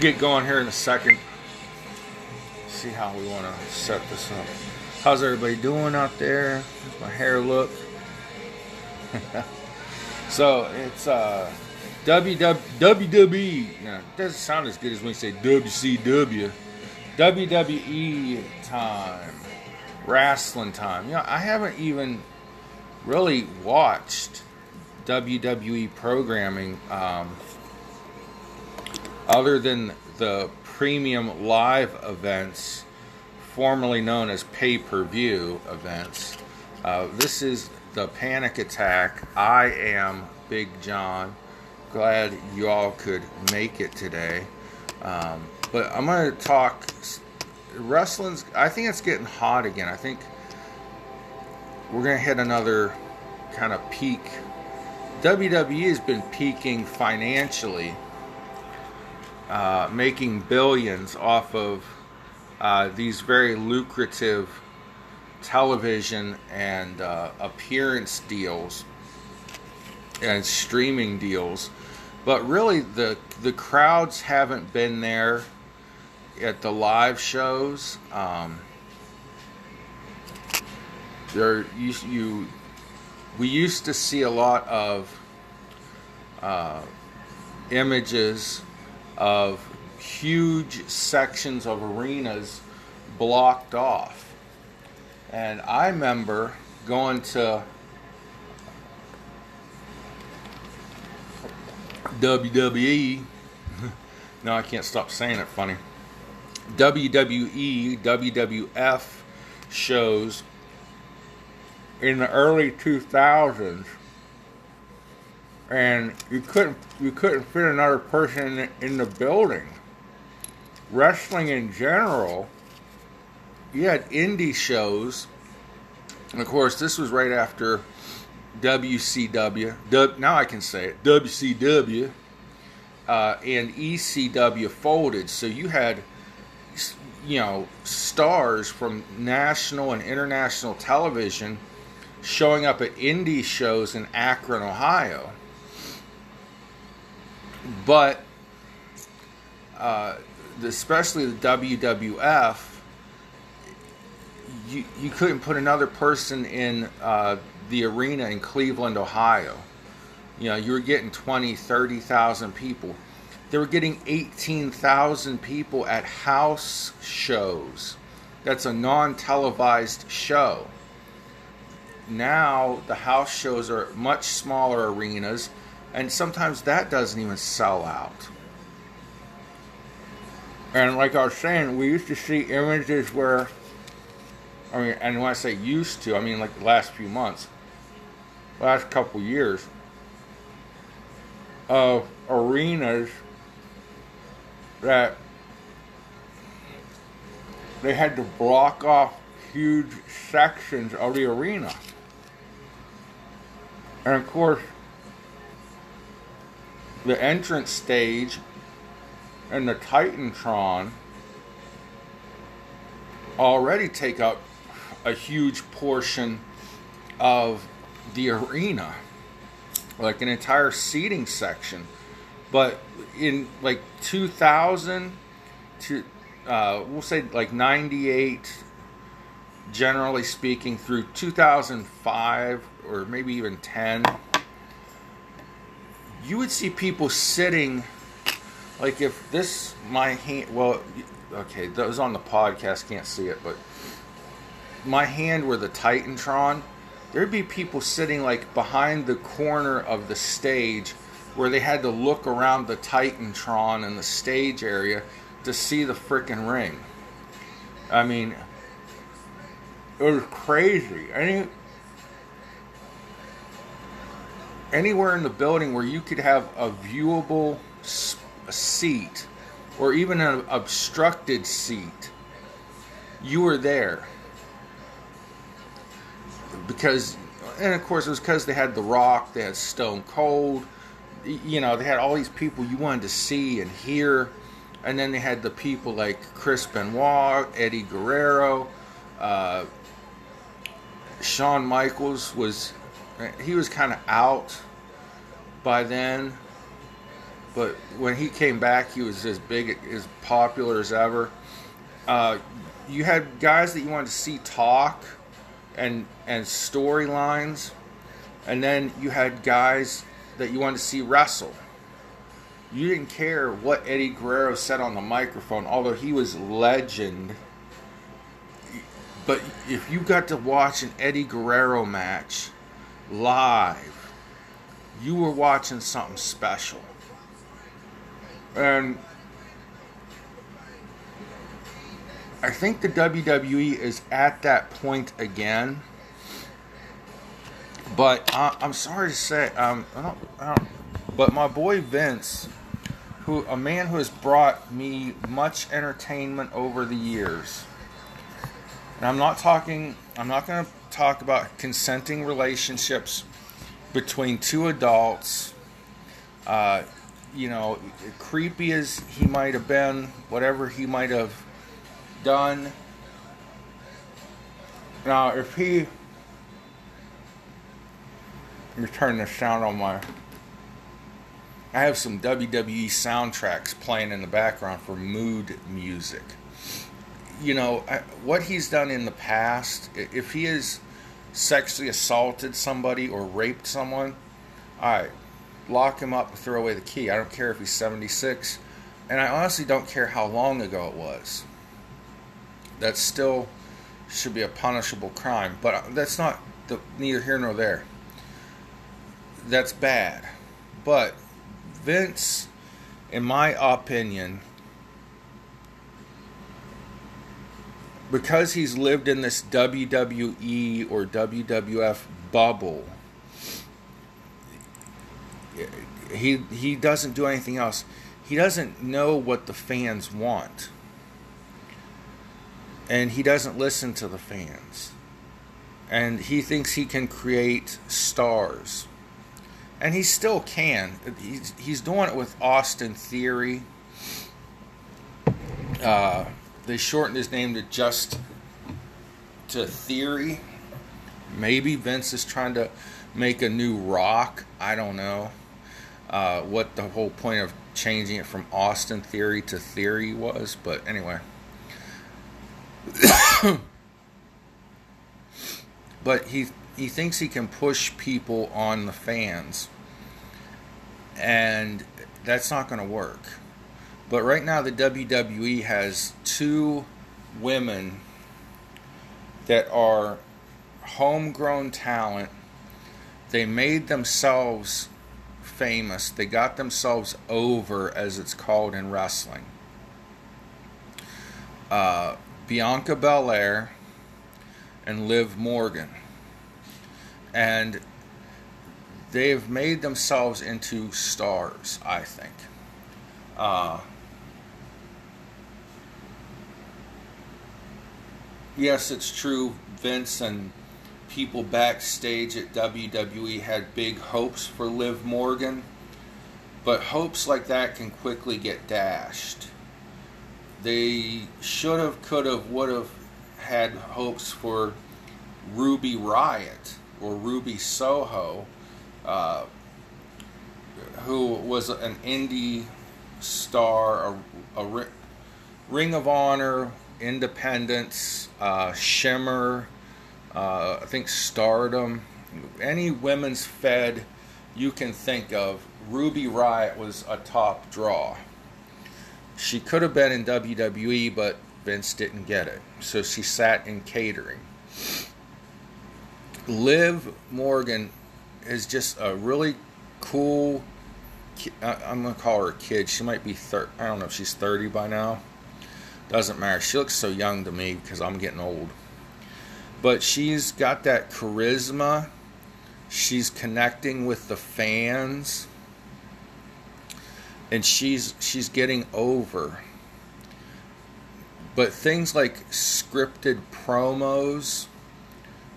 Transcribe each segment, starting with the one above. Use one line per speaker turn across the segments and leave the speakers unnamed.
get going here in a second. See how we want to set this up. How's everybody doing out there? How's my hair look? so it's uh, WW, WWE. No, it doesn't sound as good as when you say WCW. WWE time. Wrestling time. You know, I haven't even really watched WWE programming um, other than the premium live events, formerly known as pay per view events. Uh, this is the Panic Attack. I am Big John. Glad you all could make it today. Um, but I'm going to talk wrestling's. I think it's getting hot again. I think we're going to hit another kind of peak. WWE has been peaking financially, uh, making billions off of uh, these very lucrative television and uh, appearance deals and streaming deals. But really, the the crowds haven't been there at the live shows. Um, there, you, you, we used to see a lot of uh, images of huge sections of arenas blocked off. And I remember going to WWE. no, I can't stop saying it funny. WWE, WWF shows in the early 2000s and you couldn't you couldn't fit another person in, the building. Wrestling in general, you had indie shows, and of course this was right after WCW. Now I can say it. WCW uh, and ECW folded, so you had you know stars from national and international television showing up at indie shows in Akron, Ohio but uh, especially the WWF, you you couldn't put another person in uh, the arena in Cleveland, Ohio. You know, you were getting 20, 30,000 people. They were getting 18,000 people at house shows. That's a non televised show. Now, the house shows are much smaller arenas and sometimes that doesn't even sell out. And like I was saying, we used to see images where, I mean, and when I say used to, I mean like the last few months, last couple years, of arenas that they had to block off huge sections of the arena. And of course, the entrance stage and the Titantron already take up a huge portion of the arena, like an entire seating section. But in like 2000 to, uh, we'll say like 98, generally speaking, through 2005 or maybe even 10 you would see people sitting like if this my hand well okay those on the podcast can't see it but my hand were the titantron there'd be people sitting like behind the corner of the stage where they had to look around the titantron and the stage area to see the freaking ring. I mean it was crazy. Any anywhere in the building where you could have a viewable seat or even an obstructed seat, you were there. Because, and of course, it was because they had The Rock, they had Stone Cold, you know, they had all these people you wanted to see and hear. And then they had the people like Chris Benoit, Eddie Guerrero, uh, Shawn Michaels was he was kind of out by then. but when he came back, he was as big, as popular as ever. Uh, you had guys that you wanted to see talk and and storylines, and then you had guys that you wanted to see wrestle. You didn't care what Eddie Guerrero said on the microphone, although he was legend. But if you got to watch an Eddie Guerrero match live, you were watching something special. And I think the WWE is at that point again. But I'm sorry to say, um, I don't, I don't, but my boy Vince, who a man who has brought me much entertainment over the years, and I'm not talking, I'm not going to talk about consenting relationships between two adults. Uh, you know, creepy as he might have been, whatever he might have done. Now, if he. Let me turn the sound on my. I have some WWE soundtracks playing in the background for mood music. You know, what he's done in the past, if he has sexually assaulted somebody or raped someone, all right, lock him up and throw away the key. I don't care if he's 76. And I honestly don't care how long ago it was that still should be a punishable crime. But that's not the, neither here nor there. That's bad. But Vince, in my opinion, because he's lived in this WWE or WWF bubble, he he doesn't do anything else. He doesn't know what the fans want and he doesn't listen to the fans. And he thinks he can create stars. And he still can. He's, he's doing it with Austin Theory. Uh, they shortened his name to just to Theory. Maybe Vince is trying to make a new rock. I don't know uh, what the whole point of changing it from Austin Theory to Theory was, but anyway. but he he thinks he can push people on the fans, and that's not going to work. But right now, the WWE has two women that are homegrown talent. They made themselves famous. They got themselves over, as it's called in wrestling. Uh, Bianca Belair and Liv Morgan. And they've made themselves into stars, I think. Uh, yes, it's true. Vince and people backstage at WWE had big hopes for Liv Morgan, but hopes like that can quickly get dashed. They should have, could have, would have had hopes for Ruby Riott or Ruby Soho, uh, who was an indie star, a, a Ring of Honor, Independence, uh, Shimmer, uh, I think Stardom, any women's fed you can think of. Ruby Riott was a top draw. She could have been in WWE, but Vince didn't get it. So she sat in catering. Liv Morgan is just a really cool. I'm gonna call her a kid. She might be thir- I don't know if she's 30 by now. Doesn't matter. She looks so young to me because I'm getting old. But she's got that charisma. She's connecting with the fans and she's she's getting over. But things like scripted promos,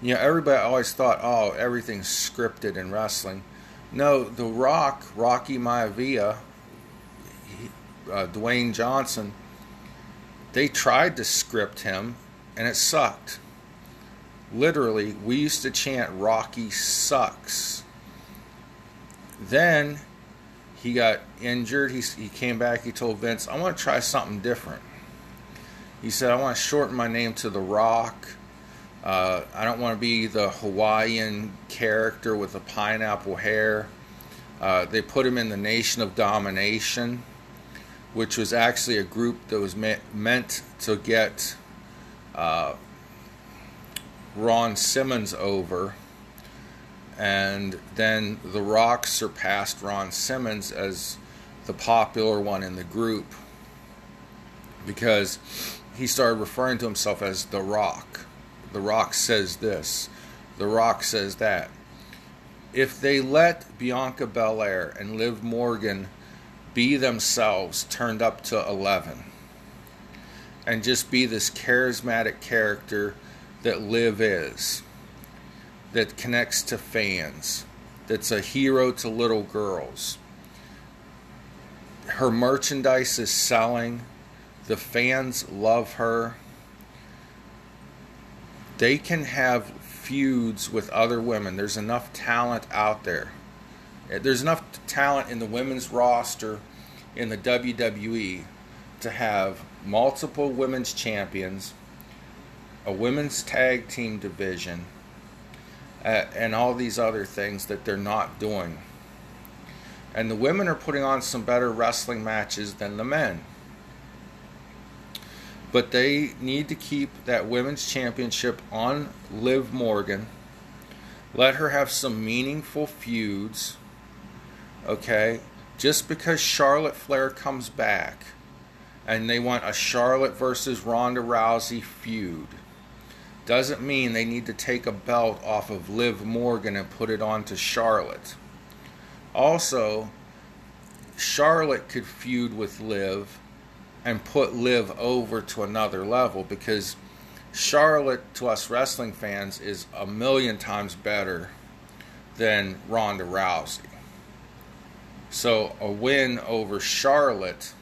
you know, everybody always thought, oh, everything's scripted in wrestling. No, The Rock, Rocky Maivia, uh, Dwayne Johnson, they tried to script him, and it sucked. Literally, we used to chant Rocky sucks. Then he got injured. He, he came back. He told Vince, I want to try something different. He said, I want to shorten my name to The Rock. Uh, I don't want to be the Hawaiian character with the pineapple hair. Uh, they put him in the Nation of Domination, which was actually a group that was me- meant to get uh, Ron Simmons over. And then The Rock surpassed Ron Simmons as the popular one in the group because he started referring to himself as The Rock. The Rock says this, The Rock says that if they let Bianca Belair and Liv Morgan be themselves turned up to 11 and just be this charismatic character that Liv is, that connects to fans, that's a hero to little girls. Her merchandise is selling, the fans love her. They can have feuds with other women. There's enough talent out there. There's enough talent in the women's roster in the WWE to have multiple women's champions, a women's tag team division, uh, and all these other things that they're not doing. And the women are putting on some better wrestling matches than the men. But they need to keep that women's championship on Liv Morgan. Let her have some meaningful feuds. Okay? Just because Charlotte Flair comes back and they want a Charlotte versus Ronda Rousey feud doesn't mean they need to take a belt off of Liv Morgan and put it onto Charlotte. Also, Charlotte could feud with Liv and put Liv over to another level because Charlotte, to us wrestling fans, is a million times better than Ronda Rousey. So a win over Charlotte,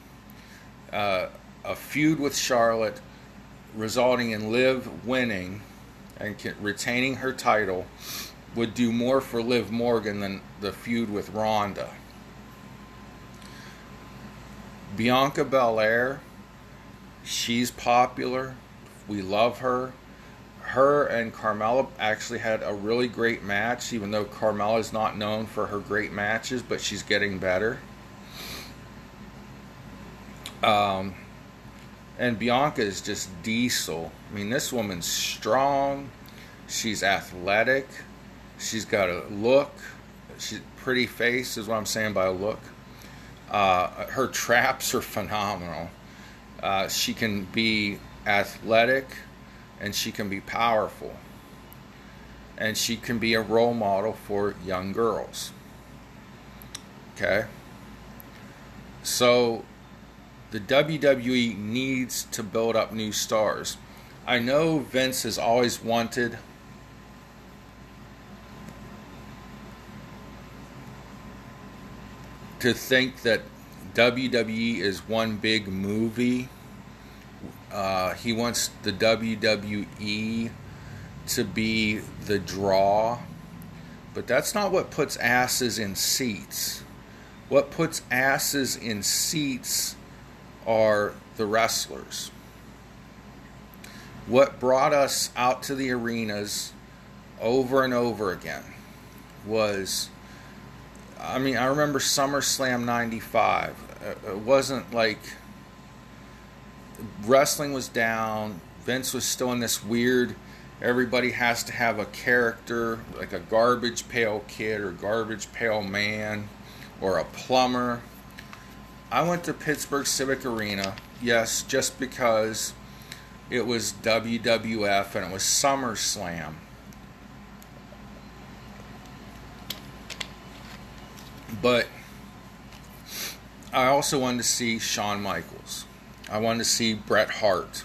uh, a feud with Charlotte, resulting in Liv winning and retaining her title, would do more for Liv Morgan than the feud with Ronda. Bianca Belair, she's popular. We love her. Her and Carmella actually had a really great match, even though Carmella is not known for her great matches, but she's getting better. Um, and Bianca is just diesel. I mean, this woman's strong. She's athletic. She's got a look. She's pretty face is what I'm saying by a look. Uh, her traps are phenomenal. Uh, she can be athletic and she can be powerful. And she can be a role model for young girls. Okay? So the WWE needs to build up new stars. I know Vince has always wanted to think that WWE is one big movie. Uh, he wants the WWE to be the draw, but that's not what puts asses in seats. What puts asses in seats are the wrestlers. What brought us out to the arenas over and over again was I mean, I remember SummerSlam 95. Uh, it wasn't like wrestling was down. Vince was still in this weird, everybody has to have a character, like a garbage pail kid or garbage pail man or a plumber. I went to Pittsburgh Civic Arena, yes, just because it was WWF and it was SummerSlam. But I also wanted to see Shawn Michaels. I wanted to see Bret Hart.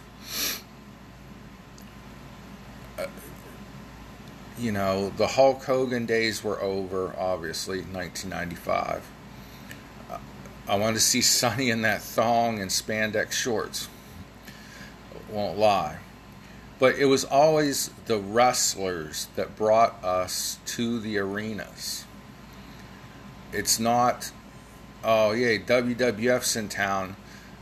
Uh, you know, the Hulk Hogan days were over, obviously, 1995. Uh, I wanted to see Sunny in that thong and spandex shorts. Won't lie. But it was always the wrestlers that brought us to the arenas it's not oh yeah, WWF's in town.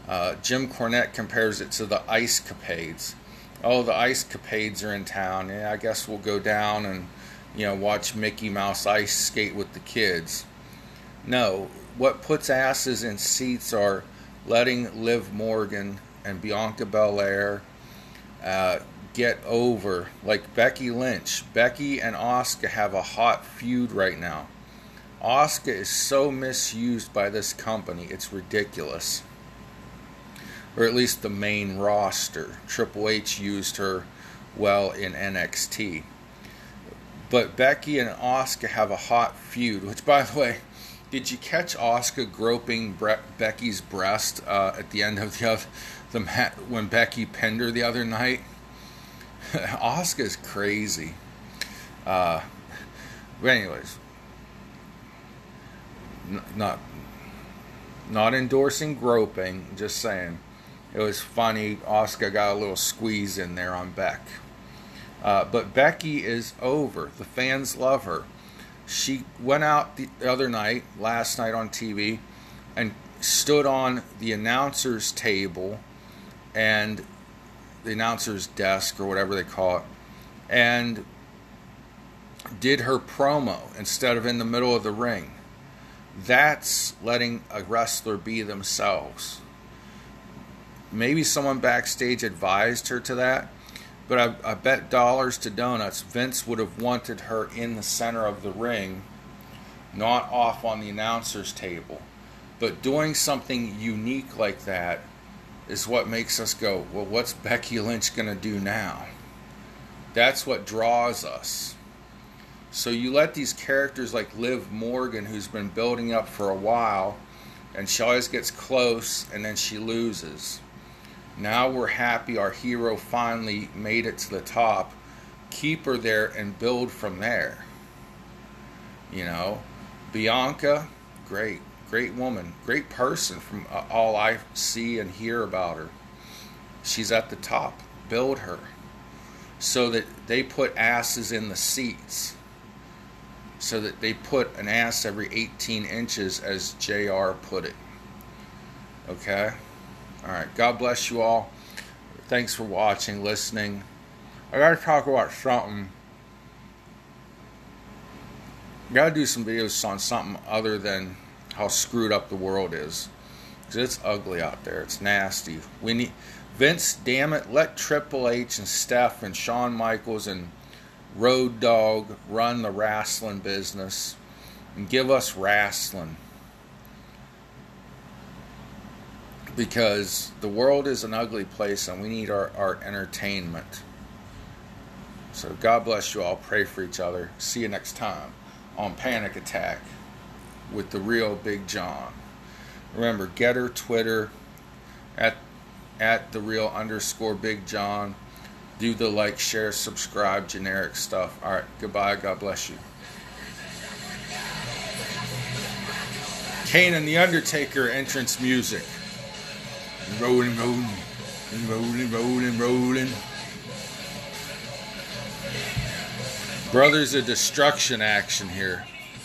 Uh, Jim Cornette compares it to the Ice Capades. Oh, the Ice Capades are in town. Yeah, I guess we'll go down and you know watch Mickey Mouse ice skate with the kids. No, what puts asses in seats are letting Liv Morgan and Bianca Belair uh, get over. Like Becky Lynch. Becky and Asuka have a hot feud right now. Asuka is so misused by this company, it's ridiculous. Or at least the main roster. Triple H used her well in NXT. But Becky and Asuka have a hot feud, which, by the way, did you catch Asuka groping Bre- Becky's breast uh, at the end of the other, the when Becky pinned her the other night? Asuka's crazy. Uh, but anyways, n- not not endorsing groping, just saying it was funny. Asuka got a little squeeze in there on Beck. Uh, but Becky is over. The fans love her. She went out the other night, last night on TV, and stood on the announcer's table and the announcer's desk or whatever they call it, and did her promo instead of in the middle of the ring. That's letting a wrestler be themselves. Maybe someone backstage advised her to that, but I, I, bet dollars to donuts Vince would have wanted her in the center of the ring, not off on the announcer's table. But doing something unique like that is what makes us go, well, what's Becky Lynch going to do now? That's what draws us. So you let these characters like Liv Morgan, who's been building up for a while, and she always gets close and then she loses. Now we're happy our hero finally made it to the top. Keep her there and build from there. You know, Bianca, great, great woman, great person from uh, all I see and hear about her. She's at the top. Build her so that they put asses in the seats so that they put an ass every 18 inches, as JR put it. Okay? All right. God bless you all. Thanks for watching, listening. I got to talk about something. Got to do some videos on something other than how screwed up the world is. Because it's ugly out there. It's nasty. We need Vince, damn it, let Triple H and Steph and Shawn Michaels and Road Dog run the wrestling business and give us wrestling. Because the world is an ugly place and we need our, our entertainment. So God bless you all. Pray for each other. See you next time on Panic Attack with the real Big John. Remember, Gettr, Twitter, at at the real underscore Big John do the like, share, subscribe, generic stuff. All right, goodbye. God bless you. Kane and the Undertaker entrance music. Rolling, rolling, and rolling, rolling, rolling. Brothers of Destruction action here.